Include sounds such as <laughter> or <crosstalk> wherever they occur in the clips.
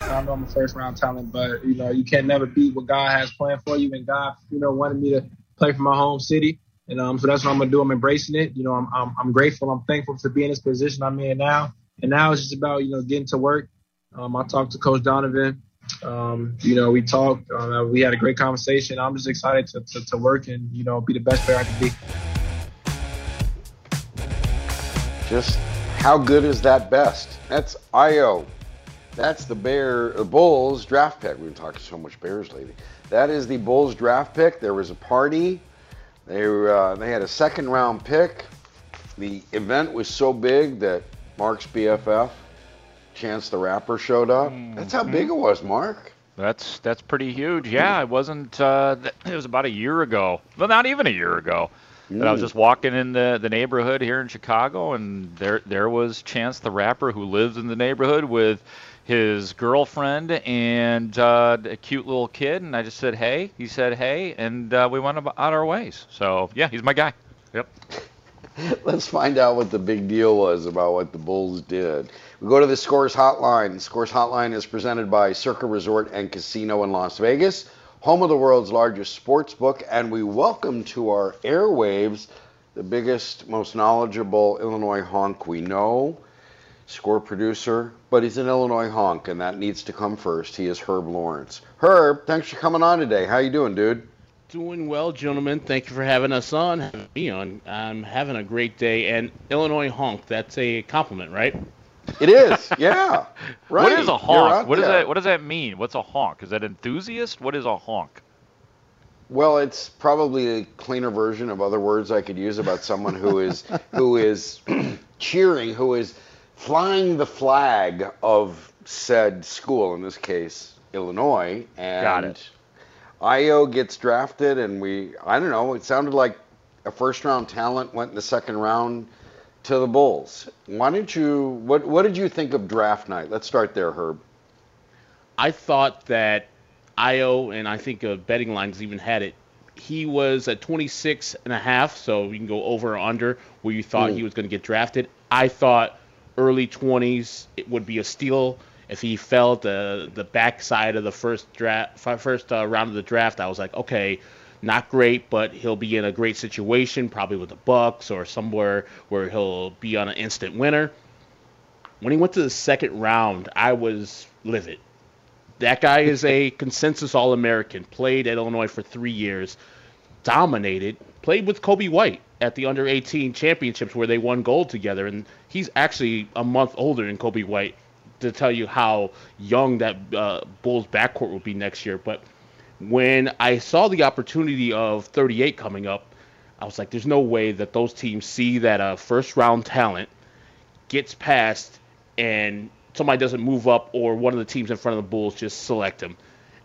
I know I'm a first round talent, but you know, you can't never beat what God has planned for you. And God, you know, wanted me to play for my home city. And um, so that's what I'm gonna do. I'm embracing it. You know, I'm, I'm I'm grateful. I'm thankful to be in this position I'm in now. And now it's just about you know getting to work. Um, I talked to Coach Donovan. Um, you know, we talked. Uh, we had a great conversation. I'm just excited to, to, to work and you know be the best player I can be. Just how good is that best? That's Ayo. That's the Bear the Bulls draft pick. We've been talking so much Bears lately. That is the Bulls draft pick. There was a party. They uh, they had a second round pick. The event was so big that Mark's BFF, Chance the Rapper, showed up. That's how big it was, Mark. That's that's pretty huge. Yeah, it wasn't. Uh, it was about a year ago. Well, not even a year ago. That I was Mm. just walking in the, the neighborhood here in Chicago, and there there was Chance the Rapper who lives in the neighborhood with his girlfriend and uh, a cute little kid. And I just said, hey. He said, hey, and uh, we went about our ways. So yeah, he's my guy. Yep. <laughs> Let's find out what the big deal was about what the Bulls did. We go to the Scores Hotline. The Scores Hotline is presented by Circa Resort and Casino in Las Vegas, home of the world's largest sports book, and we welcome to our airwaves the biggest, most knowledgeable Illinois honk we know, score producer, but he's an Illinois honk, and that needs to come first. He is Herb Lawrence. Herb, thanks for coming on today. How you doing, dude? Doing well, gentlemen. Thank you for having us on. having Me on. I'm having a great day. And Illinois honk. That's a compliment, right? It is, <laughs> yeah. <laughs> Right. What is a honk? out What does that What does that mean? What's a honk? Is that enthusiast? What is a honk? Well, it's probably a cleaner version of other words I could use about someone who is who is <clears throat> cheering, who is flying the flag of said school, in this case, Illinois. And Got it. Ayo gets drafted, and we, I don't know, it sounded like a first round talent went in the second round to the Bulls. Why didn't you, what, what did you think of draft night? Let's start there, Herb. I thought that Ayo, and I think uh, betting lines even had it. He was at 26 and a half, so you can go over or under where you thought Mm. he was going to get drafted. I thought early 20s it would be a steal if he fell the the backside of the first draft, first uh, round of the draft. I was like, okay, not great, but he'll be in a great situation, probably with the Bucks or somewhere where he'll be on an instant winner. When he went to the second round, I was livid. That guy is a <laughs> consensus All American, played at Illinois for three years, dominated, played with Coby White at the under 18 championships where they won gold together. And he's actually a month older than Coby White to tell you how young that uh, Bulls backcourt will be next year. But when I saw the opportunity of 38 coming up, I was like, there's no way that those teams see that a first round talent gets past and somebody doesn't move up or one of the teams in front of the Bulls just select him.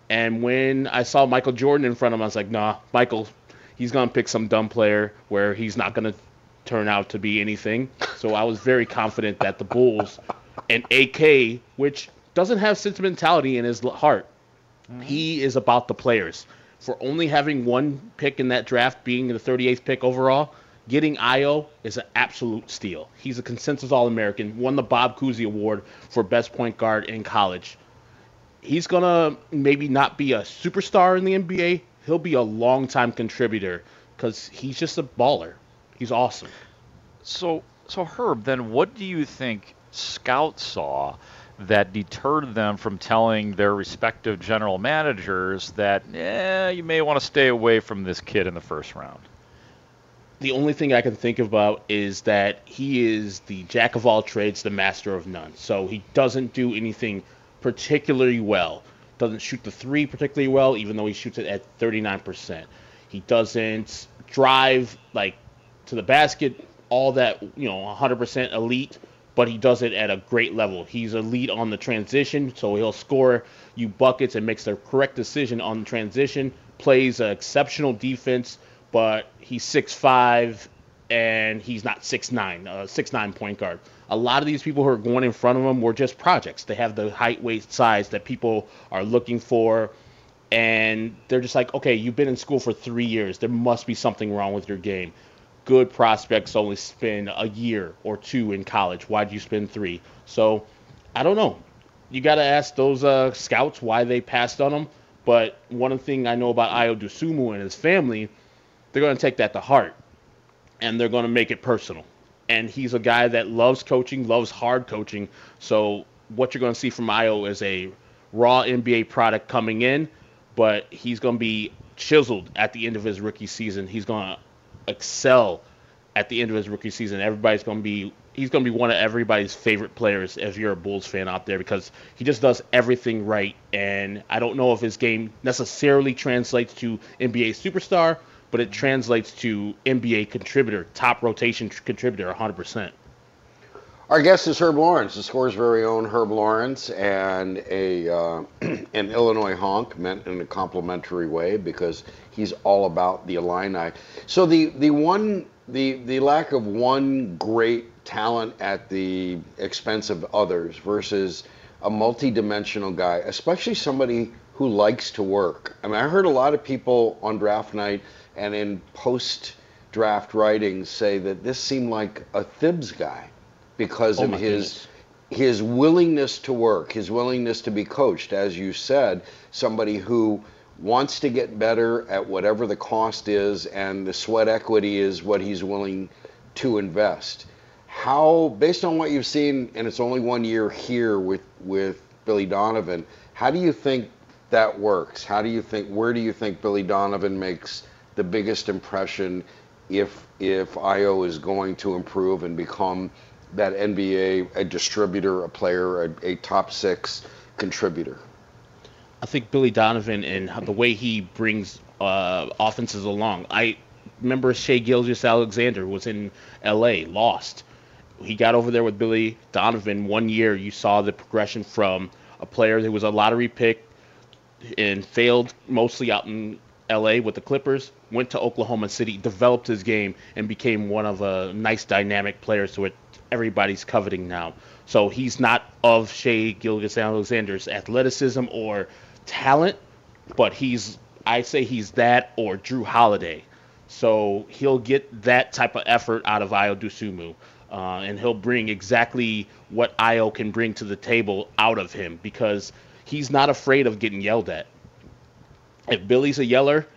And when I saw Michael Jordan in front of him, I was like, nah, Michael, he's going to pick some dumb player where he's not going to turn out to be anything. So I was very confident that the Bulls and AK, which doesn't have sentimentality in his heart. Mm-hmm. He is about the players. For only having one pick in that draft, being the 38th pick overall, getting Ayo is an absolute steal. He's a consensus All American, won the Bob Cousy Award for best point guard in college. He's gonna maybe not be a superstar in the NBA. He'll be a long time contributor because he's just a baller. He's awesome. So, so Herb, then what do you think scouts saw that deterred them from telling their respective general managers that, eh, you may want to stay away from this kid in the first round? The only thing I can think about is that he is the jack of all trades, the master of none. So he doesn't do anything particularly well. Doesn't shoot the three particularly well, even though he shoots it at 39%. He doesn't drive like to the basket all that you know 100% elite but he does it at a great level. He's elite on the transition, so he'll score you buckets and makes the correct decision on the transition. Plays exceptional defense, but he's 6'5 and he's not 6'9, uh, 6'9 point guard. A lot of these people who are going in front of him were just projects. They have the height, weight, size that people are looking for, and they're just like, okay, you've been in school for three years. There must be something wrong with your game good prospects only spend a year or two in college. Why do you spend three? So I don't know. You got to ask those uh, scouts why they passed on him. But one thing I know about Ayo Dosunmu and his family, they're going to take that to heart, and they're going to make it personal. And he's a guy that loves coaching, loves hard coaching. So what you're going to see from Ayo is a raw NBA product coming in, but he's going to be chiseled at the end of his rookie season. He's going to excel at the end of his rookie season. Everybody's going to be he's going to be one of everybody's favorite players if you're a Bulls fan out there because he just does everything right. And I don't know if his game necessarily translates to NBA superstar, but it translates to NBA contributor, top rotation contributor, 100%. Our guest is Herb Lawrence, the score's very own Herb Lawrence, and a uh, <clears throat> an Illinois honk meant in a complimentary way because he's all about the Illini. So the the one the the lack of one great talent at the expense of others versus a multi-dimensional guy, especially somebody who likes to work. I mean, I heard a lot of people on draft night and in post draft writings say that this seemed like a Thibs guy because oh of his goodness. his willingness to work, his willingness to be coached, as you said, somebody who wants to get better at whatever the cost is, and the sweat equity is what he's willing to invest. How, based on what you've seen, and it's only one year here with with Billy Donovan, how do you think that works? How do you think? Where do you think Billy Donovan makes the biggest impression if if Ayo is going to improve and become that NBA a distributor, a player, a, a top six contributor? I think Billy Donovan and the way he brings uh, offenses along. I remember Shai Gilgeous-Alexander was in L.A. lost. He got over there with Billy Donovan one year. You saw the progression from a player who was a lottery pick and failed mostly out in LA with the Clippers, went to Oklahoma City, developed his game, and became one of a nice dynamic players to it everybody's coveting now. So he's not of Shai Gilgeous-Alexander's athleticism or talent, but he's I say he's that or Jrue Holiday. So he'll get that type of effort out of Ayo Dosunmu. Uh, and he'll bring exactly what Ayo can bring to the table out of him because he's not afraid of getting yelled at. If Billy's a yeller,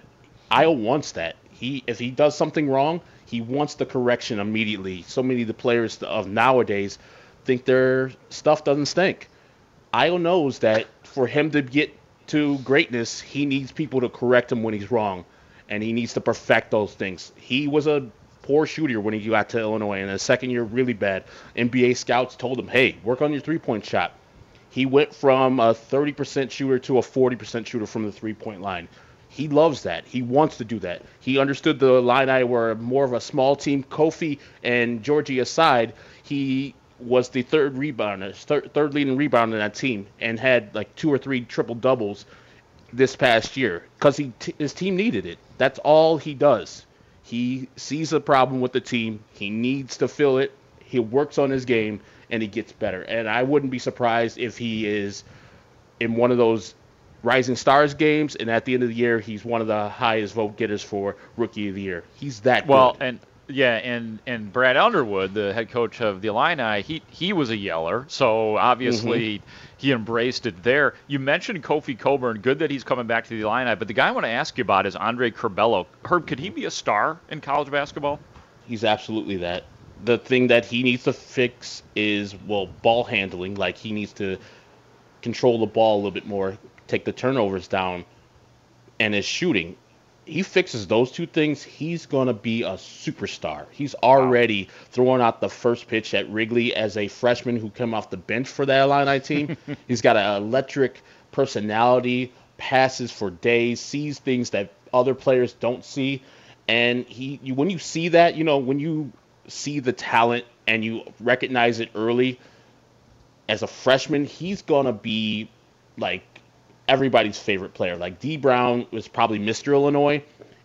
Ayo wants that. He if he does something wrong, he wants the correction immediately. So many of the players of nowadays think their stuff doesn't stink. Ayo knows that for him to get to greatness, he needs people to correct him when he's wrong, and he needs to perfect those things. He was a poor shooter when he got to Illinois, and the second year really bad. NBA scouts told him, "Hey, work on your three-point shot." He went from a 30% shooter to a 40% shooter from the three-point line. He loves that. He wants to do that. He understood the Illini were more of a small team. Kofi and Giorgi aside, he was the third rebounder, third, third leading rebounder in that team, and had like two or three triple doubles this past year because he t- his team needed it. That's all he does. He sees a problem with the team. He needs to fill it. He works on his game, and he gets better. And I wouldn't be surprised if he is in one of those Rising Stars games, and at the end of the year, he's one of the highest vote getters for Rookie of the Year. He's that Well, good. and yeah, and and Brad Underwood, the head coach of the Illini, he he was a yeller, so obviously mm-hmm. he embraced it there. You mentioned Kofi Cockburn, good that he's coming back to the Illini, but the guy I want to ask you about is Andre Curbelo. Herb, could he be a star in college basketball? He's absolutely that. The thing that he needs to fix is well ball handling. Like he needs to control the ball a little bit more, take the turnovers down, and his shooting. He fixes those two things, he's gonna be a superstar. He's already throwing out the first pitch at Wrigley as a freshman who came off the bench for that Illini team. <laughs> he's got an electric personality, passes for days, sees things that other players don't see, and he you, when you see that, you know when you see the talent and you recognize it early as a freshman, he's gonna be like everybody's favorite player. Like Dee Brown was probably Mr. Illinois.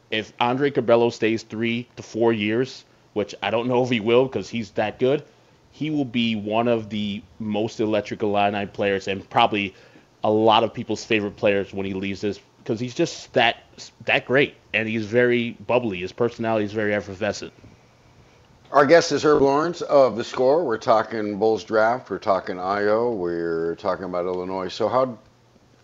If Andre Curbelo stays three to four years, which I don't know if he will because he's that good, he will be one of the most electric Illini players and probably a lot of people's favorite players when he leaves this because he's just that that great and he's very bubbly. His personality is very effervescent. Our guest is Herb Lawrence of The Score. We're talking Bulls draft. We're talking Ayo. We're talking about Illinois. So how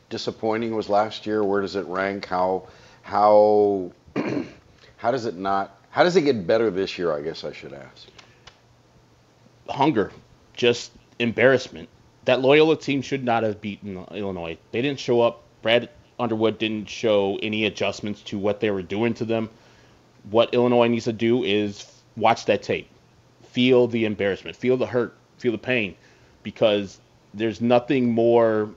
disappointing was last year? Where does it rank? How how <clears throat> how does it not? How does it get better this year? I guess I should ask. hunger, just embarrassment. That Loyola team should not have beaten Illinois. They didn't show up. Brad Underwood didn't show any adjustments to what they were doing to them. What Illinois needs to do is watch that tape, feel the embarrassment, feel the hurt, feel the pain, because there's nothing more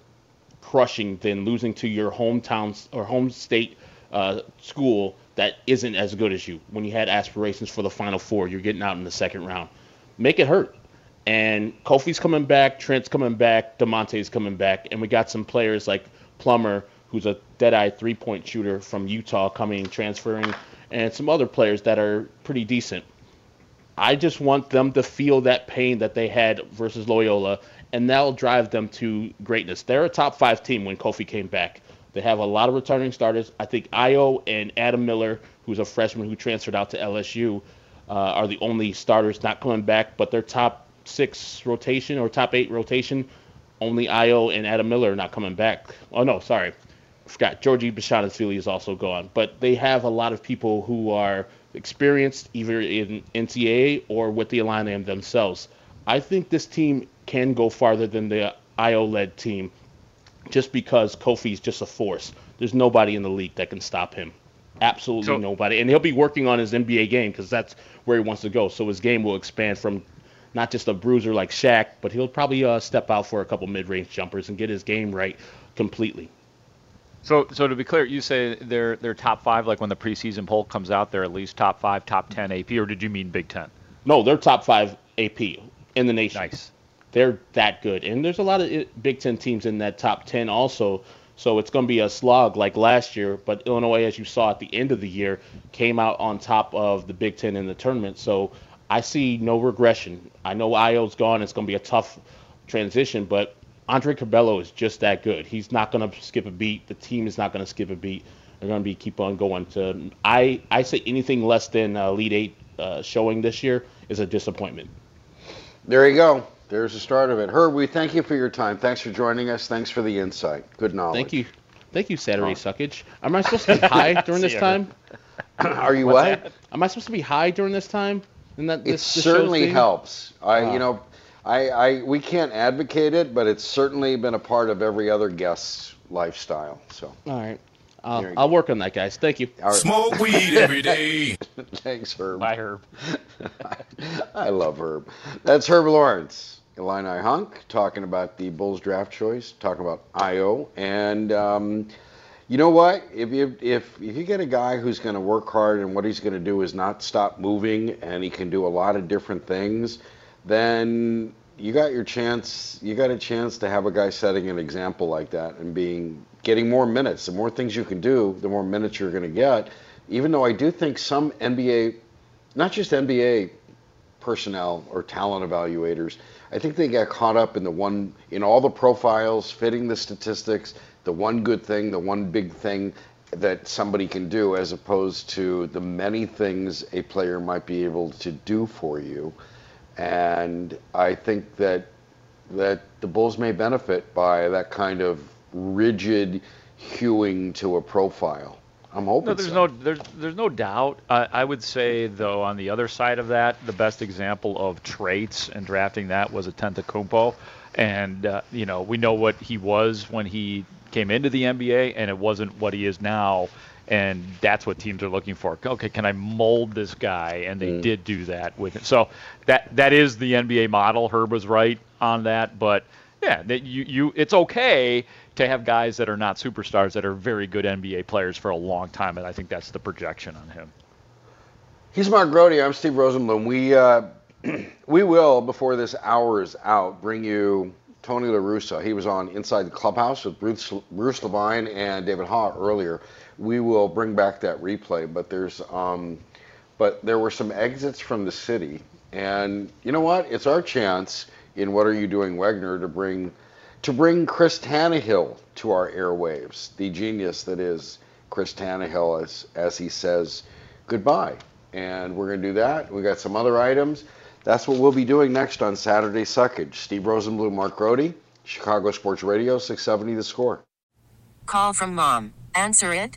crushing than losing to your hometown or home state uh, school that isn't as good as you. When you had aspirations for the Final Four, you're getting out in the second round. Make it hurt. And Kofi's coming back, Trent's coming back, Da'Monte's coming back, and we got some players like Plummer, who's a dead-eye three-point shooter from Utah, coming transferring, and some other players that are pretty decent. I just want them to feel that pain that they had versus Loyola, and that'll drive them to greatness. They're a top five team when Kofi came back. They have a lot of returning starters. I think Ayo and Adam Miller, who's a freshman who transferred out to LSU, uh, are the only starters not coming back. But their top six rotation or top eight rotation, only Ayo and Adam Miller are not coming back. Oh no, sorry, I forgot. Giorgi Bezhanishvili is also gone. But they have a lot of people who are experienced either in NCAA or with the Illini themselves. I think this team can go farther than the Ayo-led team just because Kofi's just a force. There's nobody in the league that can stop him. Absolutely So- nobody. And he'll be working on his NBA game because that's where he wants to go. So his game will expand from not just a bruiser like Shaq, but he'll probably uh, step out for a couple mid-range jumpers and get his game right completely. So, so to be clear, you say they're they're top five. Like when the preseason poll comes out, they're at least top five, top ten AP, or did you mean Big Ten? No, they're top five AP in the nation. Nice. They're that good. And there's a lot of eh, Big Ten teams in that top 10 also. So it's going to be a slog like last year. But Illinois, as you saw at the end of the year, came out on top of the Big Ten in the tournament. So I see no regression. I know Ayo's gone. It's going to be a tough transition. But Andre Curbelo is just that good. He's not going to skip a beat. The team is not going to skip a beat. They're going to be keep on going. To I I say anything less than uh, Elite Eight uh, showing this year is a disappointment. There you go. There's the start of it. Herb, we thank you for your time. Thanks for joining us. Thanks for the insight. Good knowledge. Thank you. Thank you, Saturday Suckage. <laughs> <clears throat> Am I supposed to be high during this time? Are you what? Am I supposed to be high during this time? And that It this, this certainly helps. I, Wow. you know, I, I, we can't advocate it, but it's certainly been a part of every other guest's lifestyle. So, All right. I'll, I'll work on that, guys. Thank you. all right. Smoke weed every day. <laughs> Thanks, Herb. Bye, Herb. <laughs> I love Herb. That's Herb Lawrence, Illini Hunk, talking about the Bulls draft choice, talking about Ayo, and um, you know what? If you if if you get a guy who's going to work hard and what he's going to do is not stop moving, and he can do a lot of different things, then you got your chance. You got a chance to have a guy setting an example like that and being getting more minutes. The more things you can do, the more minutes you're going to get. Even though I do think some NBA, not just NBA personnel or talent evaluators, I think they got caught up in the one, in all the profiles, fitting the statistics, the one good thing, the one big thing that somebody can do, as opposed to the many things a player might be able to do for you. And I think that that the Bulls may benefit by that kind of rigid hewing to a profile. I'm hoping. No, there's so. no there's there's no doubt. I I would say though, on the other side of that, the best example of traits and drafting that was Antetokounmpo, and uh, you know we know what he was when he came into the NBA, and it wasn't what he is now. And that's what teams are looking for. Okay, can I mold this guy? And they Mm. did do that with it. So that that is the NBA model. Herb was right on that, but yeah, that you you it's okay to have guys that are not superstars that are very good NBA players for a long time, and I think that's the projection on him. He's Mark Grote. I'm Steve Rosenblum. We uh, <clears throat> we will before this hour is out bring you Tony La Russa. He was on Inside the Clubhouse with Bruce Bruce Levine and David Haugh earlier. We will bring back that replay, but there's um, but there were some exits from the city, and you know what? It's our chance in What Are You Doing, Wegner, to bring to bring Chris Tannehill to our airwaves, the genius that is Chris Tannehill, as as he says goodbye. And we're going to do that. We got some other items. That's what we'll be doing next on Saturday Suckage. Steve Rosenblum, Mark Grote, Chicago Sports Radio, 670 The Score. Call from mom. Answer it.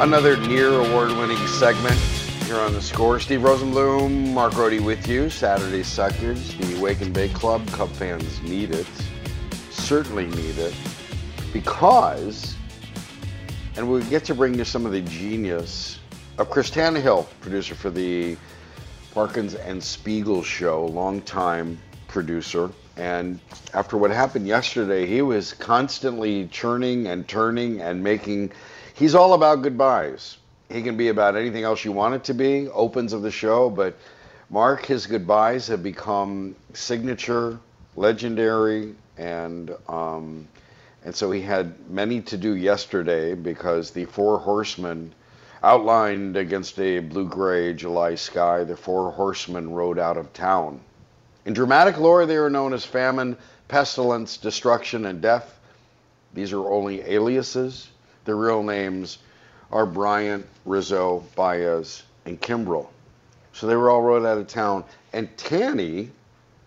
Another near award winning segment here on the score. Steve Rosenblum, Mark Grote with you. Saturday Suckers, the Wake and Bake Club. Cub fans need it. Certainly need it. Because, and we get to bring you some of the genius of Chris Tannehill, producer for the Parkins and Spiegel show, longtime producer. And after what happened yesterday, he was constantly churning and turning and making. He's all about goodbyes. He can be about anything else you want it to be, opens of the show, but Mark, his goodbyes have become signature, legendary, and um, and so he had many to do yesterday because the four horsemen outlined against a blue-gray July sky, the four horsemen rode out of town. In dramatic lore, they are known as famine, pestilence, destruction, and death. These are only aliases. Their real names are Bryant, Rizzo, Baez, and Kimbrel. So they were all rode out of town. And Tanny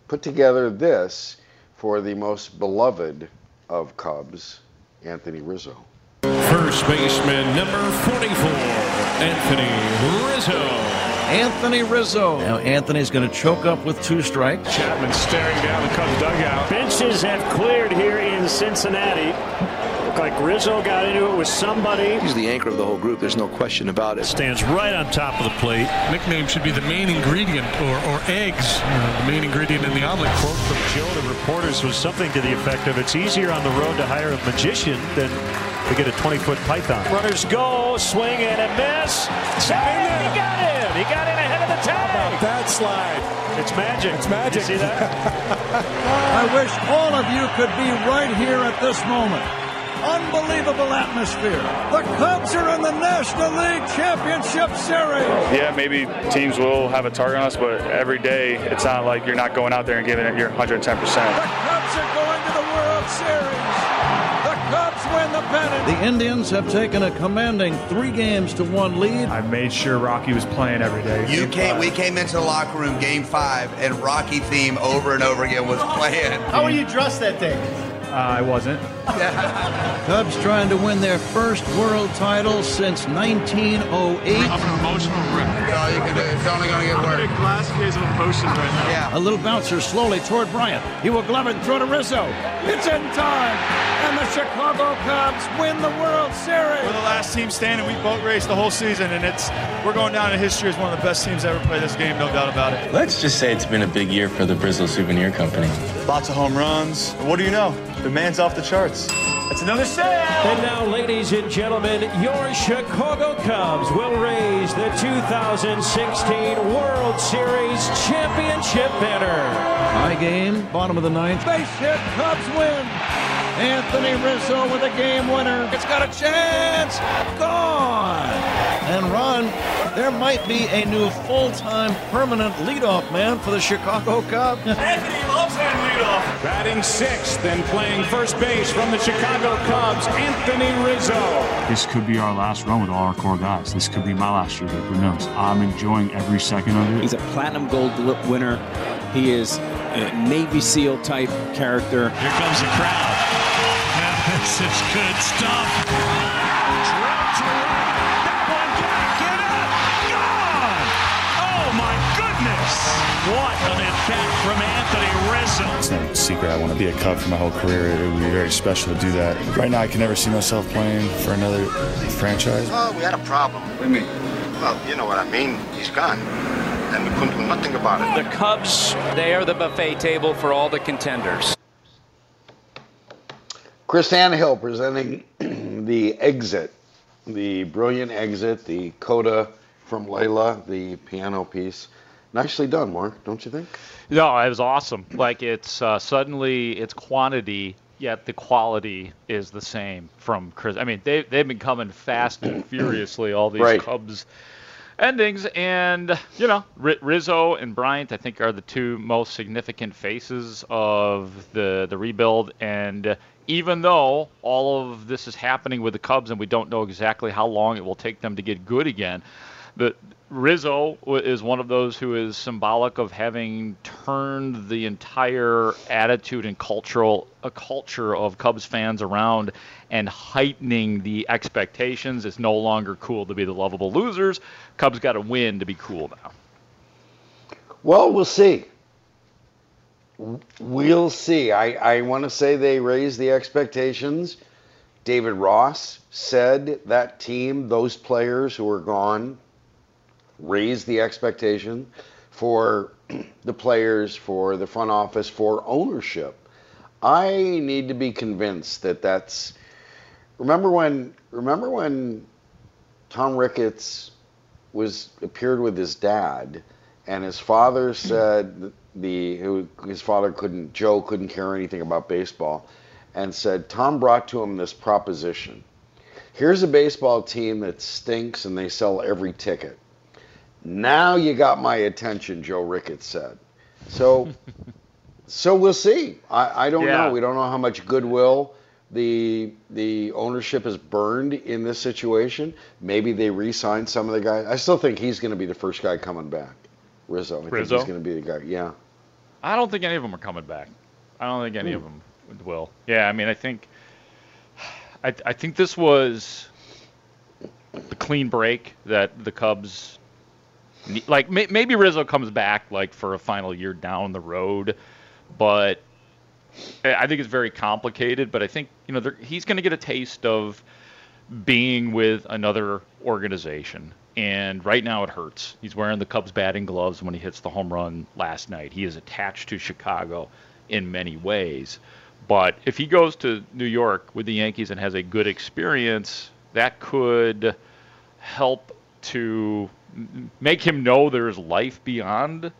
put together this for the most beloved of Cubs, Anthony Rizzo. First baseman number 44, Anthony Rizzo. Anthony Rizzo. Now Anthony's going to choke up with two strikes. Chapman staring down the Cubs dugout. Benches have cleared here in Cincinnati. Looked like Rizzo got into it with somebody. He's the anchor of the whole group. There's no question about it. Stands right on top of the plate. Nickname should be the main ingredient, or, or eggs, uh, the main ingredient in the omelet. Quote from Joe to reporters was something to the effect of it's easier on the road to hire a magician than to get a 20-foot python. Runners go, swing and a miss. Save, he got in. He got in ahead of the tag. How about that slide? It's magic. It's magic. You see that? <laughs> I wish all of you could be right here at this moment. Unbelievable atmosphere. The Cubs are in the National League Championship Series. Yeah, maybe teams will have a target on us, but every day it's not like you're not going out there and giving it your 110%. The Cubs are going to the World Series. The Cubs win the pennant. The Indians have taken a commanding three games to one lead. I made sure Rocky was playing every day. You came, we came into the locker room game five, and Rocky theme over and over again was playing. How were you dressed that day? Uh, I wasn't. <laughs> Cubs trying to win their first world title since 1908. I'm an emotional wreck. all you can do. It's only going to get worse. Big glass case of emotions right now. Yeah. A little bouncer slowly toward Bryant. He will glove it and throw to Rizzo. It's in time. And the Chicago Cubs win the World Series. We're the last team standing. We boat raced the whole season, and it's we're going down in history as one of the best teams ever played this game, no doubt about it. Let's just say it's been a big year for the Brizzle Souvenir Company. Lots of home runs. What do you know? The man's off the charts. That's another sale. And now, ladies and gentlemen, your Chicago Cubs will raise the 2016 World Series championship banner. High game, bottom of the ninth. Base hit, Cubs win. Anthony Rizzo with a game winner. It's got a chance. Gone. And Ron, there might be a new full-time permanent leadoff man for the Chicago Cubs. Anthony leadoff. Batting sixth and playing first base from the Chicago Cubs, Anthony Rizzo. This could be our last run with all our core guys. This could be my last year here. Who knows? I'm enjoying every second of it. He's a platinum gold winner. He is a Navy SEAL type character. Here comes the crowd. This is good stuff. Drilled to. That one can't get up. Gone. Oh my goodness. What an at-bat from Anthony Rizzo. It's no secret. I want to be a Cub for my whole career. It would be very special to do that. Right now, I can never see myself playing for another franchise. Oh, we had a problem. What do you mean? Well, you know what I mean. He's gone. And we couldn't do nothing about it. The Cubs, they are the buffet table for all the contenders. Chris Tannehill presenting <clears throat> the exit, the brilliant exit, the coda from Layla, the piano piece. Nicely done, Mark, don't you think? No, it was awesome. Like it's uh, suddenly it's quantity, yet the quality is the same from Chris. I mean, they they've been coming fast and <clears throat> furiously all these Right. Cubs endings, and you know R- Rizzo and Bryant I think are the two most significant faces of the the rebuild. And even though all of this is happening with the Cubs and we don't know exactly how long it will take them to get good again, the Rizzo is one of those who is symbolic of having turned the entire attitude and cultural a culture of Cubs fans around and heightening the expectations. It's no longer cool to be the lovable losers. Cubs got to win to be cool now. Well, we'll see. We'll see. I, I want to say they raised the expectations. David Ross said that team, those players who are gone, raised the expectation for <clears throat> the players, for the front office, for ownership. I need to be convinced that that's. Remember when? Remember when Tom Ricketts was appeared with his dad, and his father hmm. said the his father couldn't Joe couldn't care anything about baseball, and said Tom brought to him this proposition. Here's a baseball team that stinks and they sell every ticket. Now you got my attention, Joe Ricketts said. So, <laughs> so we'll see. I, I don't Yeah. know. We don't know how much goodwill the the ownership has burned in this situation. Maybe they re-sign some of the guys. I still think he's going to be the first guy coming back. Rizzo. I think he's going to be the guy. Yeah. I don't think any of them are coming back. I don't think any of hmm. them will. Yeah, I mean, I think, I, I think this was the clean break that the Cubs. Like. May, maybe Rizzo comes back like for a final year down the road, but I think it's very complicated. But I think you know he's going to get a taste of being with another organization. And right now it hurts. He's wearing the Cubs batting gloves when he hits the home run last night. He is attached to Chicago in many ways. But if he goes to New York with the Yankees and has a good experience, that could help to make him know there's life beyond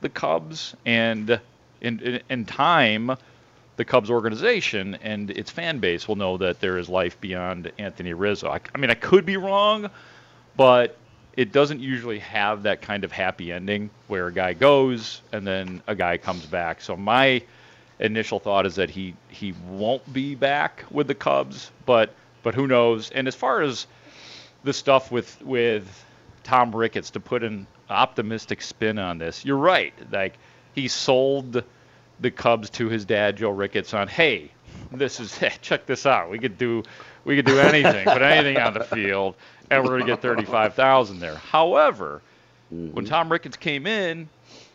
the Cubs and in, in, in time the Cubs organization and its fan base will know that there is life beyond Anthony Rizzo. I, I mean, I could be wrong, but it doesn't usually have that kind of happy ending where a guy goes and then a guy comes back. So my initial thought is that he he won't be back with the Cubs, but but who knows? And as far as the stuff with with Tom Ricketts to put an optimistic spin on this, you're right. Like he sold the Cubs to his dad Joe Ricketts on, hey, this is <laughs> check this out. We could do we could do anything, put anything on the field, and we're going to get thirty-five thousand there. However, mm-hmm. when Tom Ricketts came in,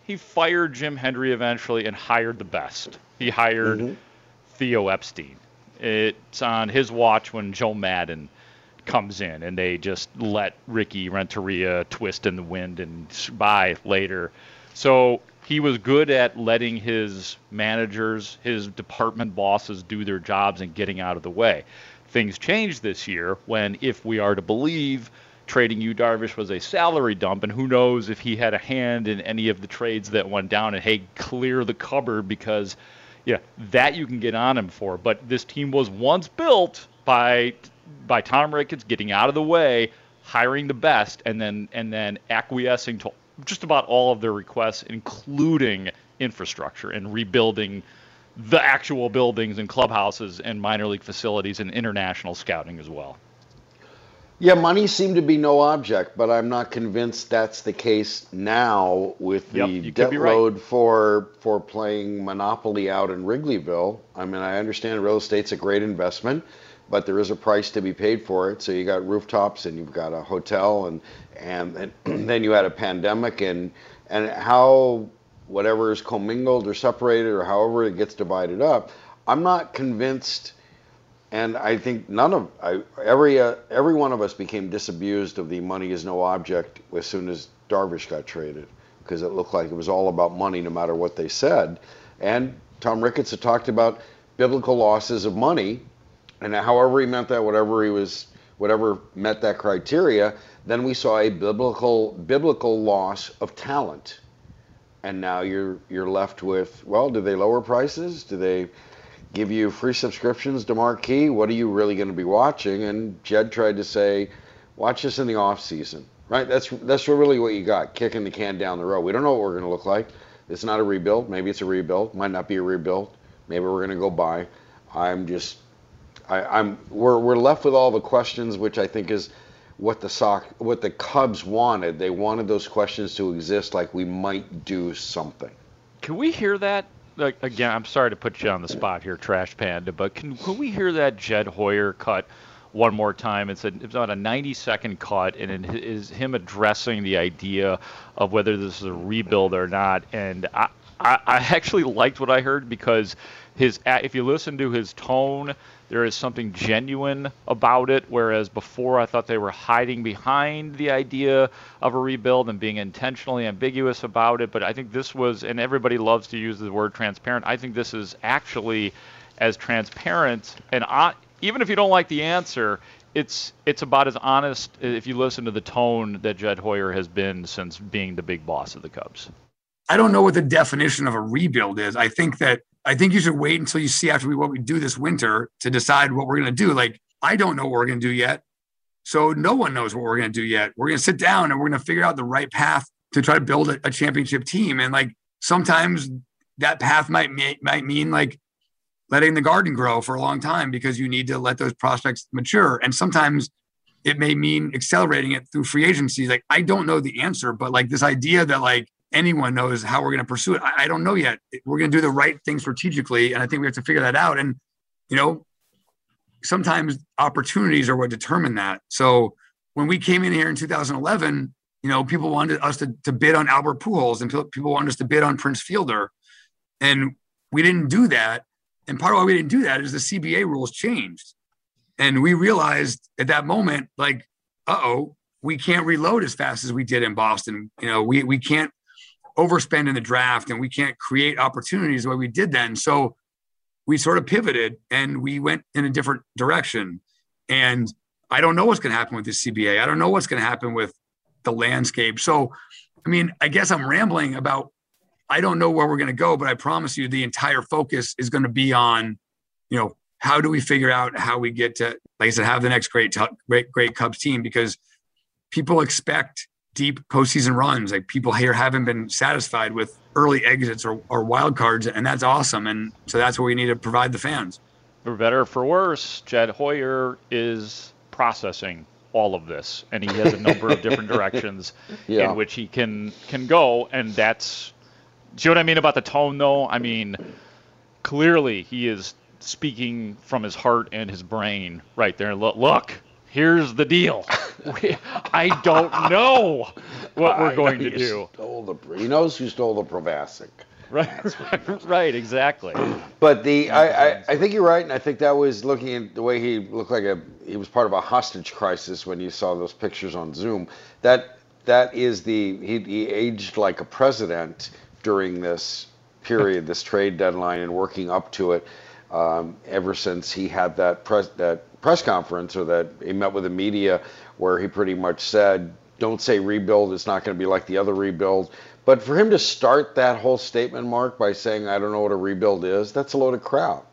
he fired Jim Hendry eventually and hired the best. He hired mm-hmm. Theo Epstein. It's on his watch when Joe Maddon comes in, and they just let Ricky Renteria twist in the wind and buy later. So he was good at letting his managers, his department bosses do their jobs and getting out of the way. Things changed this year when, if we are to believe, trading Yu Darvish was a salary dump, and who knows if he had a hand in any of the trades that went down and hey, clear the cupboard because, yeah, that you can get on him for. But this team was once built by by Tom Ricketts getting out of the way, hiring the best, and then and then acquiescing to just about all of their requests, including infrastructure and rebuilding the actual buildings and clubhouses and minor league facilities and international scouting as well. Yeah, money seemed to be no object, but I'm not convinced that's the case now with the yep, debt load right. for for playing Monopoly out in Wrigleyville. I mean, I understand real estate's a great investment, but there is a price to be paid for it. So you got rooftops and you've got a hotel and and, and <clears throat> then you had a pandemic and and how whatever is commingled or separated or however it gets divided up. I'm not convinced, and I think none of I, every uh, every one of us became disabused of the money is no object as soon as Darvish got traded because it looked like it was all about money no matter what they said. And Tom Ricketts had talked about biblical losses of money and however he meant that, whatever he was, whatever met that criteria, then we saw a biblical biblical loss of talent. And now you're you're left with, well, do they lower prices? Do they give you free subscriptions to Marquee? What are you really going to be watching? And Jed tried to say, watch this in the off season, right? That's that's really what you got, kicking the can down the road. We don't know what we're going to look like. It's not a rebuild. Maybe it's a rebuild. Might not be a rebuild. Maybe we're going to go buy. I'm just I, am we're we're left with all the questions, which I think is what the sock what the Cubs wanted. They wanted those questions to exist, like we might do something. Can we hear that? Like, again, I'm sorry to put you on the spot here, Trash Panda, but can, can we hear that Jed Hoyer cut one more time? It's, a, it's about a 90 second cut, and it is him addressing the idea of whether this is a rebuild or not. And I, I, I actually liked what I heard because his if you listen to his tone there is something genuine about it, whereas before I thought they were hiding behind the idea of a rebuild and being intentionally ambiguous about it. But I think this was, and everybody loves to use the word transparent. I think this is actually as transparent, and even if you don't like the answer, it's it's about as honest uh, if you listen to the tone that Jed Hoyer has been since being the big boss of the Cubs. I don't know what the definition of a rebuild is. I think that I think you should wait until you see after we, what we do this winter to decide what we're going to do. Like, I don't know what we're going to do yet. So no one knows what we're going to do yet. We're going to sit down and we're going to figure out the right path to try to build a, a championship team. And like sometimes that path might might mean like letting the garden grow for a long time because you need to let those prospects mature. And sometimes it may mean accelerating it through free agency. Like I don't know the answer, but like this idea that like anyone knows how we're going to pursue it. I, I don't know yet. We're going to do the right thing strategically, and I think we have to figure that out. And you know, sometimes opportunities are what determine that. So when we came in here in 2011, you know, people wanted us to, to bid on Albert Pujols and people wanted us to bid on Prince Fielder. And we didn't do that. And part of why we didn't do that is the CBA rules changed. And we realized at that moment, like, uh oh, we can't reload as fast as we did in Boston. You know, we, we can't overspend in the draft and we can't create opportunities the way we did then. So we sort of pivoted and we went in a different direction. And I don't know what's going to happen with the CBA. I don't know what's going to happen with the landscape. So, I mean, I guess I'm rambling about I don't know where we're going to go, but I promise you the entire focus is going to be on, you know, how do we figure out how we get to, like I said, have the next great, great, great Cubs team because people expect deep postseason runs. Like people here haven't been satisfied with early exits or, or wild cards, and that's awesome. And so that's what we need to provide the fans. For better or for worse, Jed Hoyer is processing all of this, and he has a number of different <laughs> directions yeah. in which he can can go, and that's. see what I mean about the tone, though? I mean, clearly he is speaking from his heart and his brain right there. Look, look here's the deal. I don't know what we're going to do. Stole the, he knows who stole the Provasic. <laughs> Right, right, exactly. <clears throat> But the I, I, I, think you're right, and I think that was looking at the way he looked like a he was part of a hostage crisis when you saw those pictures on Zoom. That that is the he, he aged like a president during this period, <laughs> this trade deadline, and working up to it. Um, ever since he had that press that press conference or that he met with the media where he pretty much said, "Don't say rebuild. It's not going to be like the other rebuild." But for him to start that whole statement, Mark, by saying, "I don't know what a rebuild is," that's a load of crap.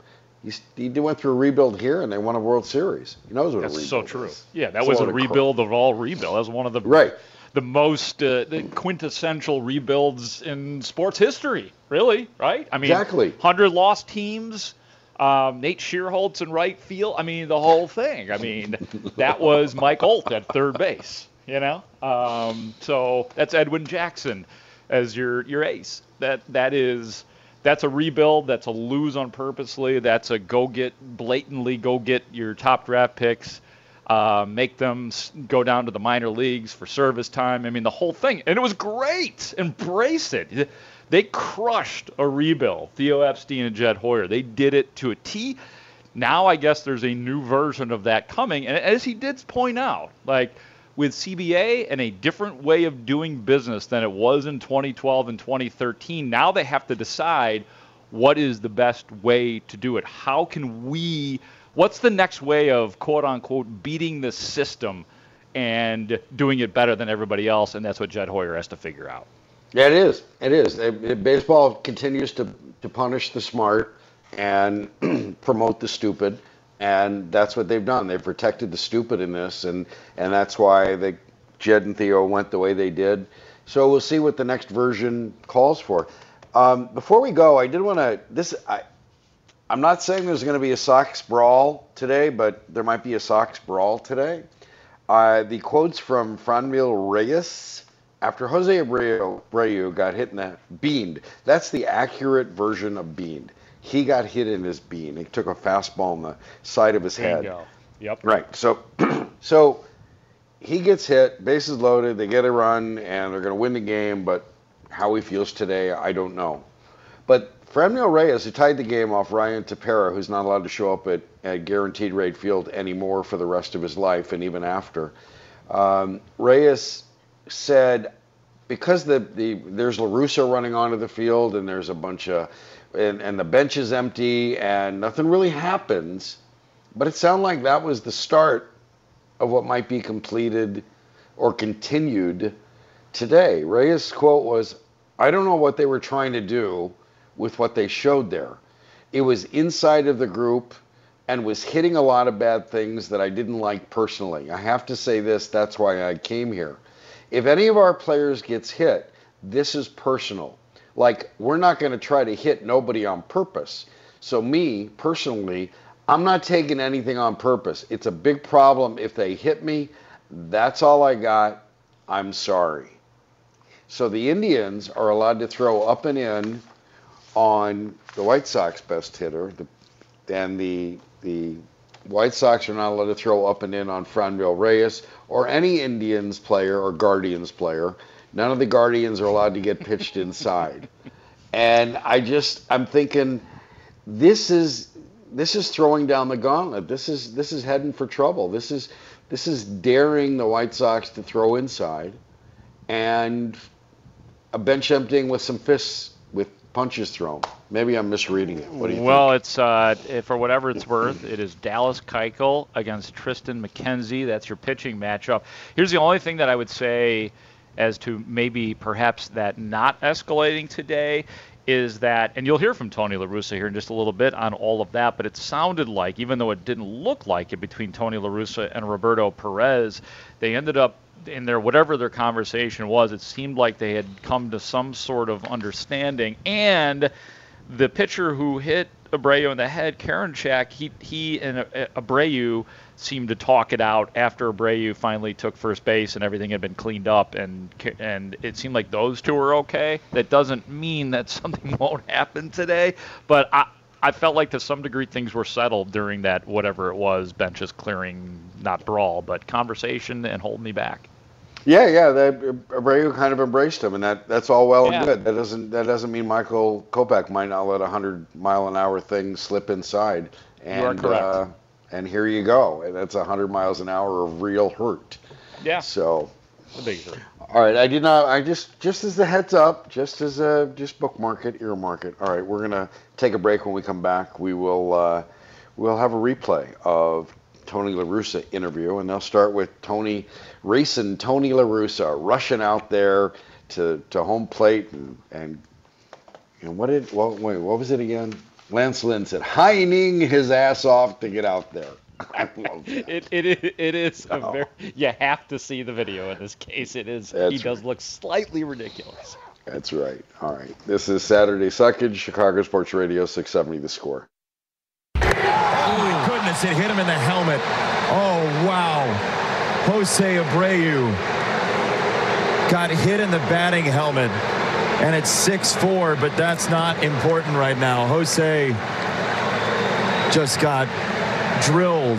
He, he went through a rebuild here, and they won a World Series. He knows what that's a rebuild so true. Is. Yeah, that was a, a rebuild of all rebuild. That was one of the right the most uh, the quintessential rebuilds in sports history. Really, right? I mean, exactly. Hundred lost teams um, Nate Schierholtz in right field. I mean, the whole thing. I mean, that was Mike Olt at third base. You know, um, so that's Edwin Jackson as your your ace. That that is that's a rebuild. That's a lose on purposely. That's a go get blatantly go get your top draft picks. Uh, make them go down to the minor leagues for service time. I mean, the whole thing, and it was great. Embrace it. They crushed a rebuild, Theo Epstein and Jed Hoyer. They did it to a T. Now I guess there's a new version of that coming. And as he did point out, like with CBA and a different way of doing business than it was in 2012 and 2013, now they have to decide what is the best way to do it. How can we, what's the next way of quote unquote beating the system and doing it better than everybody else? And that's what Jed Hoyer has to figure out. Yeah, it is. It is. It, it, baseball continues to, to punish the smart and <clears throat> promote the stupid, and that's what they've done. They've protected the stupid in this, and and that's why they, Jed and Theo went the way they did. So we'll see what the next version calls for. Um, before we go, I did want to this. I, I'm not saying there's going to be a Sox brawl today, but there might be a Sox brawl today. Uh, the quotes from Franmil Reyes after Jose Abreu, Abreu got hit in the beaned, that's the accurate version of beaned. He got hit in his bean. He took a fastball on the side of his head. Yep. Right. So, <clears throat> so he gets hit, bases loaded. They get a run, and they're going to win the game. But how he feels today, I don't know. But Franmil Reyes, who tied the game off Ryan Tepera, who's not allowed to show up at, at guaranteed rate field anymore for the rest of his life and even after, um, Reyes said, because the, the there's La Russa running onto the field and there's a bunch of and, and the bench is empty and nothing really happens, but it sounded like that was the start of what might be completed or continued today. Reyes' quote was, I don't know what they were trying to do with what they showed there. It was inside of the group and was hitting a lot of bad things that I didn't like personally. I have to say this, that's why I came here. If any of our players gets hit, this is personal. Like, we're not going to try to hit nobody on purpose. So, me personally, I'm not taking anything on purpose. It's a big problem if they hit me. That's all I got. I'm sorry. So, the Indians are allowed to throw up and in on the White Sox best hitter, the, and the, the White Sox are not allowed to throw up and in on Franmil Reyes or any Indians player or Guardians player. None of the Guardians are allowed to get pitched inside. And I just I'm thinking this is this is throwing down the gauntlet. This is this is heading for trouble. This is this is daring the White Sox to throw inside and a bench emptying with some fists punches thrown. Maybe I'm misreading it. What do you well, think? it's uh, for whatever it's worth, it is Dallas Keuchel against Triston McKenzie. That's your pitching matchup. Here's the only thing that I would say as to maybe perhaps that not escalating today is that, and you'll hear from Tony La Russa here in just a little bit on all of that, but it sounded like, even though it didn't look like it between Tony La Russa and Roberto Perez, they ended up in their whatever their conversation was, it seemed like they had come to some sort of understanding. And the pitcher who hit Abreu in the head, Karinchak, he he and Abreu seemed to talk it out after Abreu finally took first base and everything had been cleaned up, and and it seemed like those two were okay. That doesn't mean that <laughs> something won't happen today, but I. I felt like to some degree things were settled during that whatever it was benches clearing, not brawl, but conversation and hold me back. Yeah, yeah. They, Abreu kind of embraced him, and that, that's all well Yeah. and good. That doesn't that doesn't mean Michael Kopech might not let a hundred mile an hour thing slip inside. And, You are correct. Uh, and here you go. And that's a hundred miles an hour of real hurt. Yeah. So. The big three. All right, I did not. I just, just as a heads up, just as a, just bookmark it, earmark it. All right, we're gonna take a break. When we come back, we will, uh, we'll have a replay of Tony La Russa interview, and they'll start with Tony racing Tony La Russa, rushing out there to, to home plate, and, and, and what did, what, wait, what was it again? Lance Lynn said, high-kneeing his ass off to get out there. I love that. It, it, it, it is a very, you have to see the video in this case. It is, he That's does look slightly ridiculous. That's right. All right. This is Saturday Suckage, Chicago Sports Radio, 670 The Score. Oh my goodness, it hit him in the helmet. Oh wow. Jose Abreu got hit in the batting helmet. And it's 6-4, but that's not important right now. Jose just got drilled.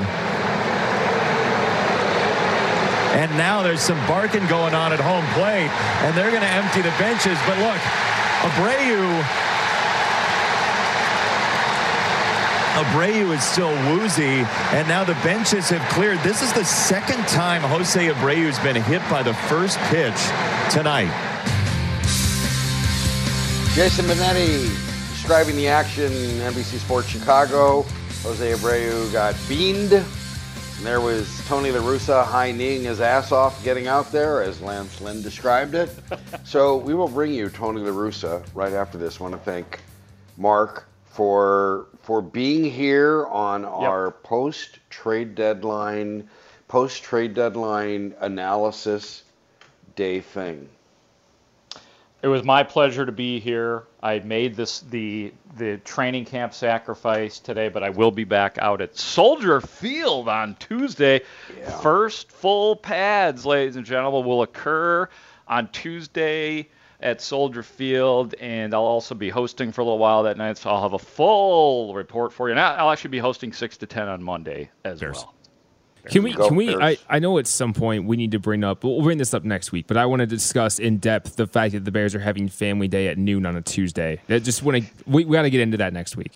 And now there's some barking going on at home plate, and they're going to empty the benches. But look, Abreu Abreu is still woozy, and now the benches have cleared. This is the second time Jose Abreu's been hit by the first pitch tonight. Jason Benetti describing the action, NBC Sports Chicago. Jose Abreu got beamed. And there was Tony La Russa high-kneeing his ass off getting out there, as Lance Lynn described it. <laughs> so we will bring you Tony La Russa right after this. I want to thank Mark for for being here on our post trade deadline post trade deadline analysis day thing. It was my pleasure to be here. I made this the the training camp sacrifice today, but I will be back out at Soldier Field on Tuesday. First full pads, ladies and gentlemen, will occur on Tuesday at Soldier Field, and I'll also be hosting for a little while that night, so I'll have a full report for you. And I'll actually be hosting six to ten on Monday as well. Can we? Can we? I, I know at some point we need to bring up. We'll bring this up next week, but I want to discuss in depth the fact that the Bears are having Family Day at noon on a Tuesday. I just want to. We, we got to get into that next week.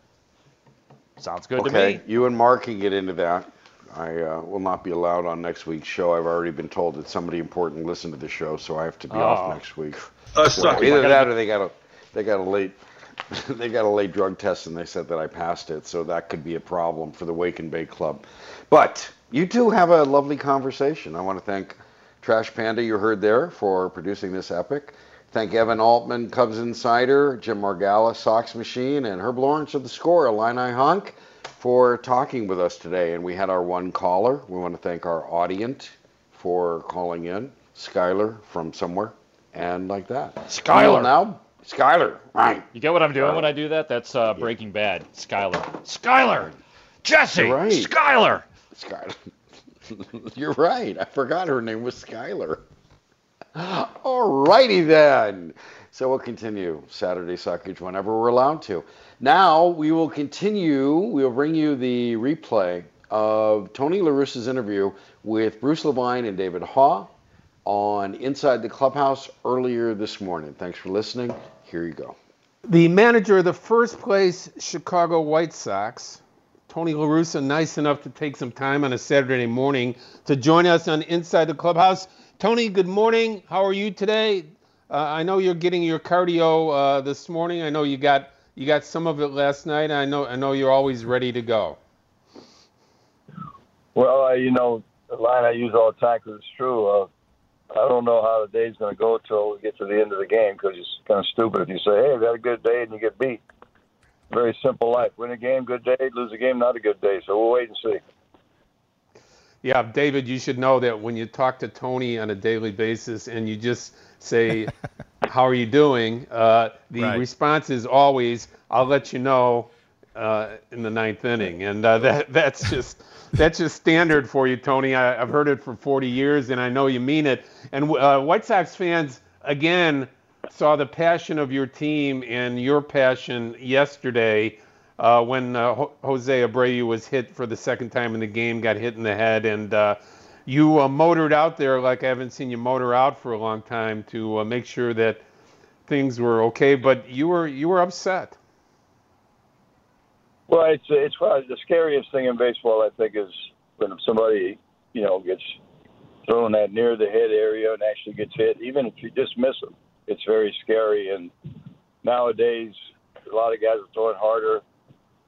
Sounds good okay, you and Mark can get into that. I uh, will not be allowed on next week's show. I've already been told that somebody important listened to the show, so I have to be Oh. off next week. Uh, So suck. either that or they got a they got a late <laughs> they got a late drug test and they said that I passed it, so that could be a problem for the Wake and Bake Club. But you two have a lovely conversation. I want to thank Trash Panda you heard there for producing this epic. Thank Evan Altman, Cubs Insider, Jim Margala, Sox Machine, and Herb Lawrence of the Score, Illini Hunk, for talking with us today. And we had our one caller. We want to thank our audience for calling in, Skylar from somewhere, and like that. Skylar. Now, Skylar, right? You get what I'm doing when I do that? That's uh, Breaking Bad. Skylar. Skylar. Jesse. Right. Skylar. Skylar. <laughs> You're right. I forgot her name was Skylar. <gasps> All righty then. So we'll continue Saturday Suckage whenever we're allowed to. Now we will continue. We'll bring you the replay of Tony La Russa's interview with Bruce Levine and David Haugh on Inside the Clubhouse earlier this morning. Thanks for listening. Here you go. The manager of the first place Chicago White Sox, Tony La Russa nice enough to take some time on a Saturday morning to join us on Inside the Clubhouse. Tony, good morning. How are you today? Uh, I know you're getting your cardio uh, this morning. I know you got you got some of it last night. I know I know you're always ready to go. Well, uh, you know, the line I use all the time because it's true. Uh, I don't know how the day's going to go till we get to the end of the game because it's kind of stupid if you say, "Hey, we had a good day," and you get beat. Very simple life. Win a game, good day. Lose a game, not a good day. So we'll wait and see. Yeah, David, you should know that when you talk to Tony on a daily basis and you just say, <laughs> "How are you doing?" Uh, the Right. response is always, "I'll let you know uh, in the ninth inning," and uh, that that's just that's just standard for you, Tony. I, I've heard it for 40 years, and I know you mean it. And uh, White Sox fans again saw the passion of your team and your passion yesterday uh, when uh, Ho- Jose Abreu was hit for the second time in the game, got hit in the head, and uh, you uh, motored out there like I haven't seen you motor out for a long time to uh, make sure that things were okay. But you were you were upset. Well, it's it's the scariest thing in baseball. I think is when somebody you know gets thrown that near the head area and actually gets hit, even if you just miss them. It's very scary. And nowadays, a lot of guys are throwing harder.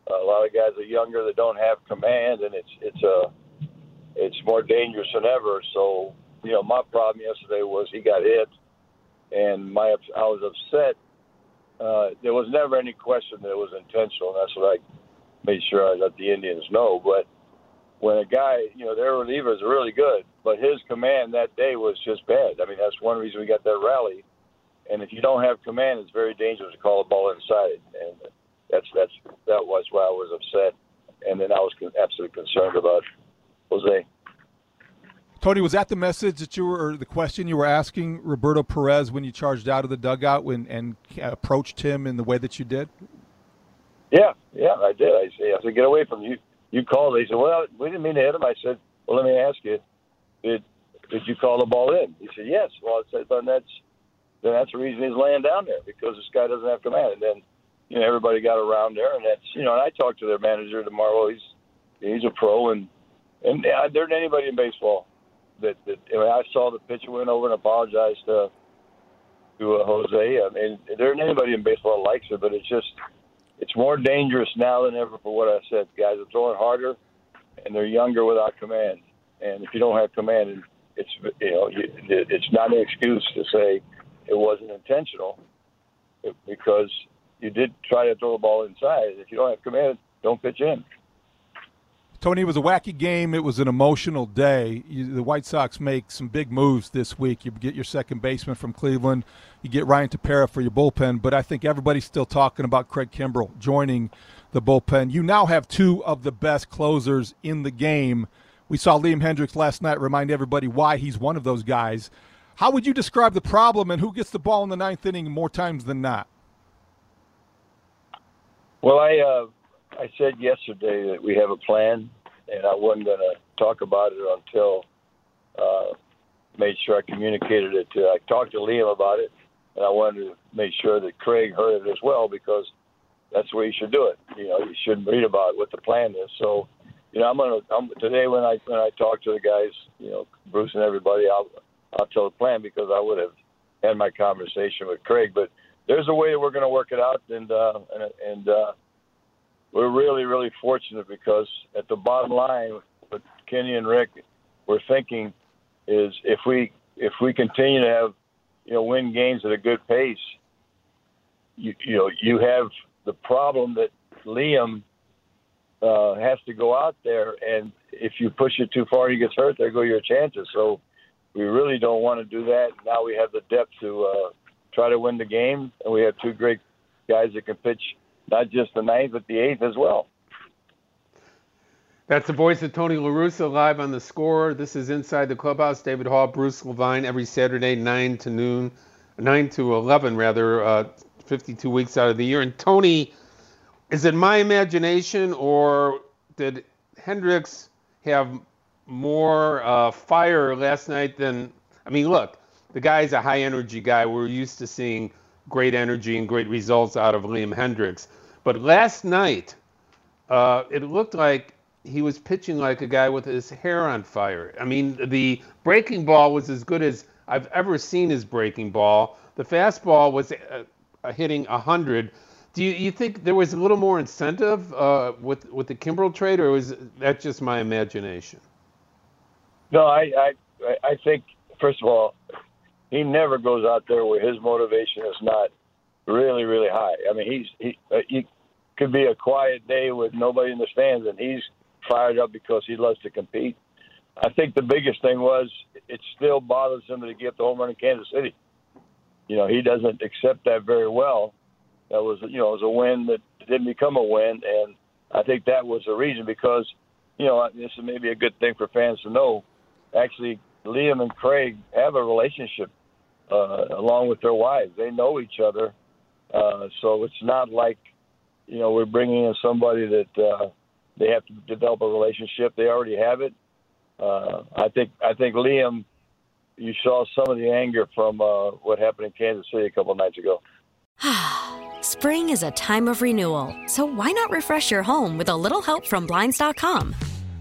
A lot of guys are younger that don't have command, and it's it's a it's more dangerous than ever. So you know, my problem yesterday was he got hit, and my I was upset. Uh, there was never any question that it was intentional. That's what I made sure I let the Indians know. But when a guy, you know, their relievers are really good, but his command that day was just bad. I mean, that's one reason we got that rally. And if you don't have command, it's very dangerous to call a ball inside. And that's that's that was why I was upset. And then I was absolutely concerned about Jose. Tony, was that the message that you were, or the question you were asking Roberto Perez when you charged out of the dugout when, and approached him in the way that you did? Yeah, yeah, I did. I said, I said, get away from you. You called. He said, well, we didn't mean to hit him. I said, well, let me ask you, did did you call the ball in? He said, yes. Well, I said, then that's then that's the reason he's laying down there because this guy doesn't have command. And then, you know, everybody got around there, and that's you know, and I talked to their manager tomorrow. He's he's a pro, and and there isn't anybody in baseball that that I, mean, I saw the pitcher went over and apologized to to uh, Jose. I mean, there isn't anybody in baseball that likes it, but it's just it's more dangerous now than ever for what I said. Guys are throwing harder, and they're younger without command. And if you don't have command, it's you know it's not an excuse to say it wasn't intentional, because you did try to throw the ball inside. If you don't have command, don't pitch in. Tony, it was a wacky game. It was an emotional day. You, the White Sox make some big moves this week. You get your second baseman from Cleveland. You get Ryan Tepera for your bullpen. But I think everybody's still talking about Craig Kimbrel joining the bullpen. You now have two of the best closers in the game. We saw Liam Hendriks last night remind everybody why he's one of those guys. How would you describe the problem and who gets the ball in the ninth inning more times than not? Well, I uh, I said yesterday that we have a plan, and I wasn't going to talk about it until uh, made sure I communicated it. To, I talked to Liam about it, and I wanted to make sure that Craig heard it as well because that's where you should do it. You know, you shouldn't read about what the plan is. So, you know, I'm gonna I'm, today when I when I talk to the guys, you know, Bruce and everybody, I'll I'll tell the plan because I would have had my conversation with Craig. But there's a way we're going to work it out, and uh, and and uh, we're really really fortunate because at the bottom line, what Kenny and Rick were thinking is if we if we continue to have you know win games at a good pace, you you know you have the problem that Liam uh, has to go out there, and if you push it too far, he gets hurt. There go your chances. So we really don't want to do that. Now we have the depth to uh, try to win the game, and we have two great guys that can pitch not just the ninth but the eighth as well. That's the voice of Tony La Russa live on the score. This is Inside the Clubhouse. David Haugh, Bruce Levine, every Saturday, 9 to noon, 9 to 11, rather, uh, 52 weeks out of the year. And Tony, is it my imagination or did Hendriks have more uh, fire last night than? I mean, look, the guy's a high energy guy. We're used to seeing great energy and great results out of Liam Hendriks. But last night, uh, it looked like he was pitching like a guy with his hair on fire. I mean, the breaking ball was as good as I've ever seen his breaking ball. The fastball was uh, hitting 100. Do you, you think there was a little more incentive uh, with with the Kimbrel trade, or was that just my imagination? No, I, I I think first of all, he never goes out there where his motivation is not really really high. I mean, he's he uh, he could be a quiet day with nobody in the stands, and he's fired up because he loves to compete. I think the biggest thing was it still bothers him to get the home run in Kansas City. You know, he doesn't accept that very well. That was, you know, it was a win that didn't become a win, and I think that was the reason because, you know, this is maybe a good thing for fans to know. Actually, Liam and Craig have a relationship uh, along with their wives. They know each other, uh, so it's not like, you know, we're bringing in somebody that uh, they have to develop a relationship. They already have it. Uh, I think I think Liam, you saw some of the anger from uh, what happened in Kansas City a couple of nights ago. <sighs> Spring is a time of renewal, so why not refresh your home with a little help from Blinds.com?